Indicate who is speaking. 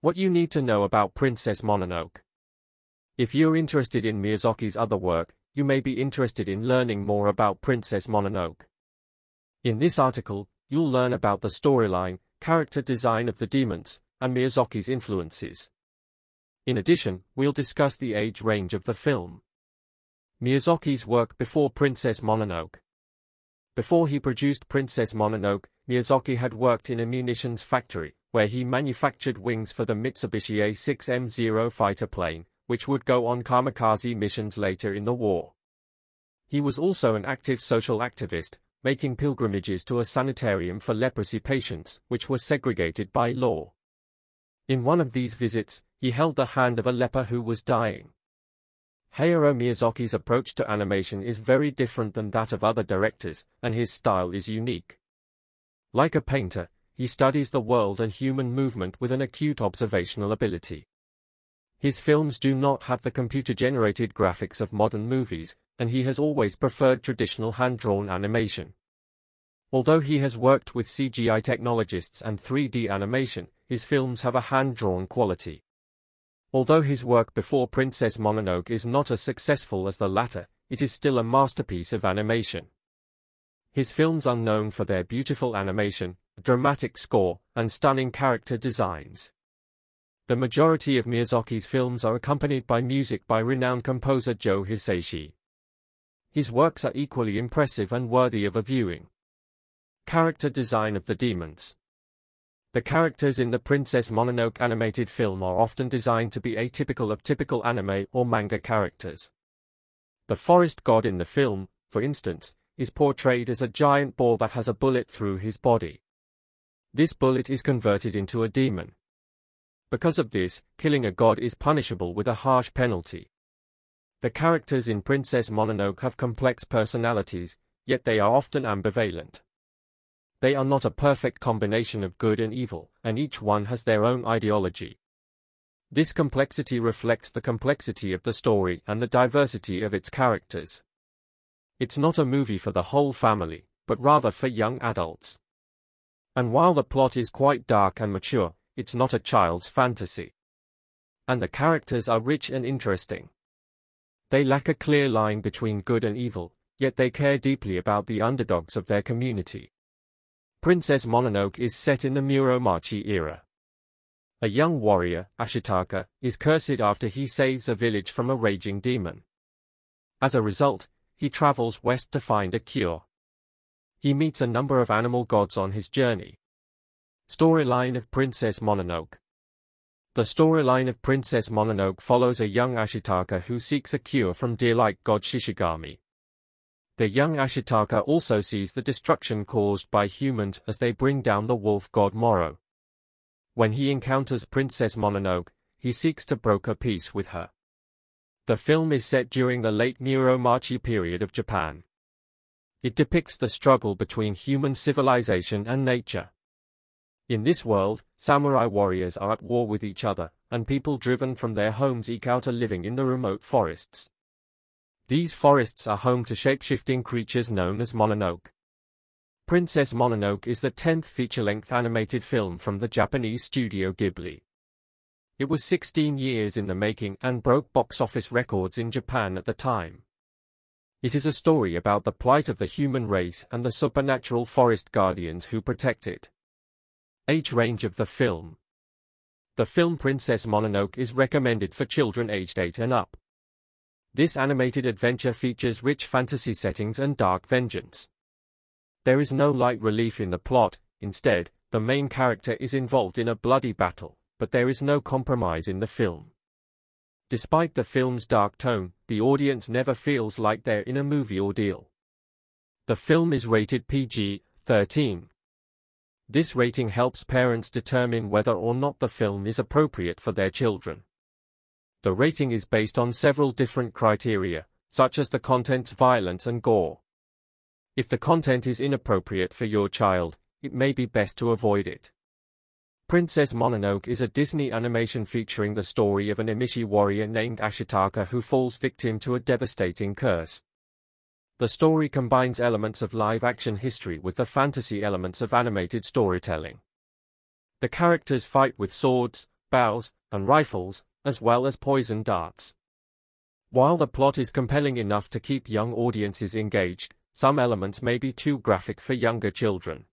Speaker 1: What you need to know about Princess Mononoke. If you're interested in Miyazaki's other work, you may be interested in learning more about Princess Mononoke. In this article, you'll learn about the storyline, character design of the demons, and Miyazaki's influences. In addition, we'll discuss the age range of the film. Miyazaki's work before Princess Mononoke. Before he produced Princess Mononoke, Miyazaki had worked in a munitions factory, where he manufactured wings for the Mitsubishi A6M0 fighter plane, which would go on kamikaze missions later in the war. He was also an active social activist, making pilgrimages to a sanitarium for leprosy patients, which were segregated by law. In one of these visits, he held the hand of a leper who was dying. Hayao Miyazaki's approach to animation is very different than that of other directors, and his style is unique. Like a painter, he studies the world and human movement with an acute observational ability. His films do not have the computer-generated graphics of modern movies, and he has always preferred traditional hand-drawn animation. Although he has worked with CGI technologists and 3D animation, his films have a hand-drawn quality. Although his work before Princess Mononoke is not as successful as the latter, it is still a masterpiece of animation. His films are known for their beautiful animation, dramatic score, and stunning character designs. The majority of Miyazaki's films are accompanied by music by renowned composer Joe Hisaishi. His works are equally impressive and worthy of a viewing. Character design of the demons. The characters in the Princess Mononoke animated film are often designed to be atypical of typical anime or manga characters. The forest god in the film, for instance, is portrayed as a giant ball that has a bullet through his body. This bullet is converted into a demon. Because of this, killing a god is punishable with a harsh penalty. The characters in Princess Mononoke have complex personalities, yet they are often ambivalent. They are not a perfect combination of good and evil, and each one has their own ideology. This complexity reflects the complexity of the story and the diversity of its characters. It's not a movie for the whole family, but rather for young adults. And while the plot is quite dark and mature, it's not a child's fantasy. And the characters are rich and interesting. They lack a clear line between good and evil, yet they care deeply about the underdogs of their community. Princess Mononoke is set in the Muromachi era. A young warrior, Ashitaka, is cursed after he saves a village from a raging demon. As a result, he travels west to find a cure. He meets a number of animal gods on his journey, Storyline of Princess Mononoke The storyline of Princess Mononoke follows a young Ashitaka who seeks a cure from deer-like god Shishigami. The young Ashitaka also sees the destruction caused by humans as they bring down the wolf god Moro. When he encounters Princess Mononoke, he seeks to broker peace with her. The film is set during the late Muromachi period of Japan. It depicts the struggle between human civilization and nature. In this world, samurai warriors are at war with each other, and people driven from their homes eke out a living in the remote forests. These forests are home to shape-shifting creatures known as Mononoke. Princess Mononoke is the 10th feature-length animated film from the Japanese studio Ghibli. It was 16 years in the making and broke box office records in Japan at the time. It is a story about the plight of the human race and the supernatural forest guardians who protect it. Age range of the film. The film Princess Mononoke is recommended for children aged 8 and up. This animated adventure features rich fantasy settings and dark vengeance. There is no light relief in the plot, instead, the main character is involved in a bloody battle, but there is no compromise in the film. Despite the film's dark tone, the audience never feels like they're in a movie ordeal. The film is rated PG-13. This rating helps parents determine whether or not the film is appropriate for their children. The rating is based on several different criteria, such as the content's violence and gore. If the content is inappropriate for your child, it may be best to avoid it. Princess Mononoke is a Disney animation featuring the story of an Emishi warrior named Ashitaka who falls victim to a devastating curse. The story combines elements of live-action history with the fantasy elements of animated storytelling. The characters fight with swords, bows, and rifles, as well as poison darts. While the plot is compelling enough to keep young audiences engaged, some elements may be too graphic for younger children.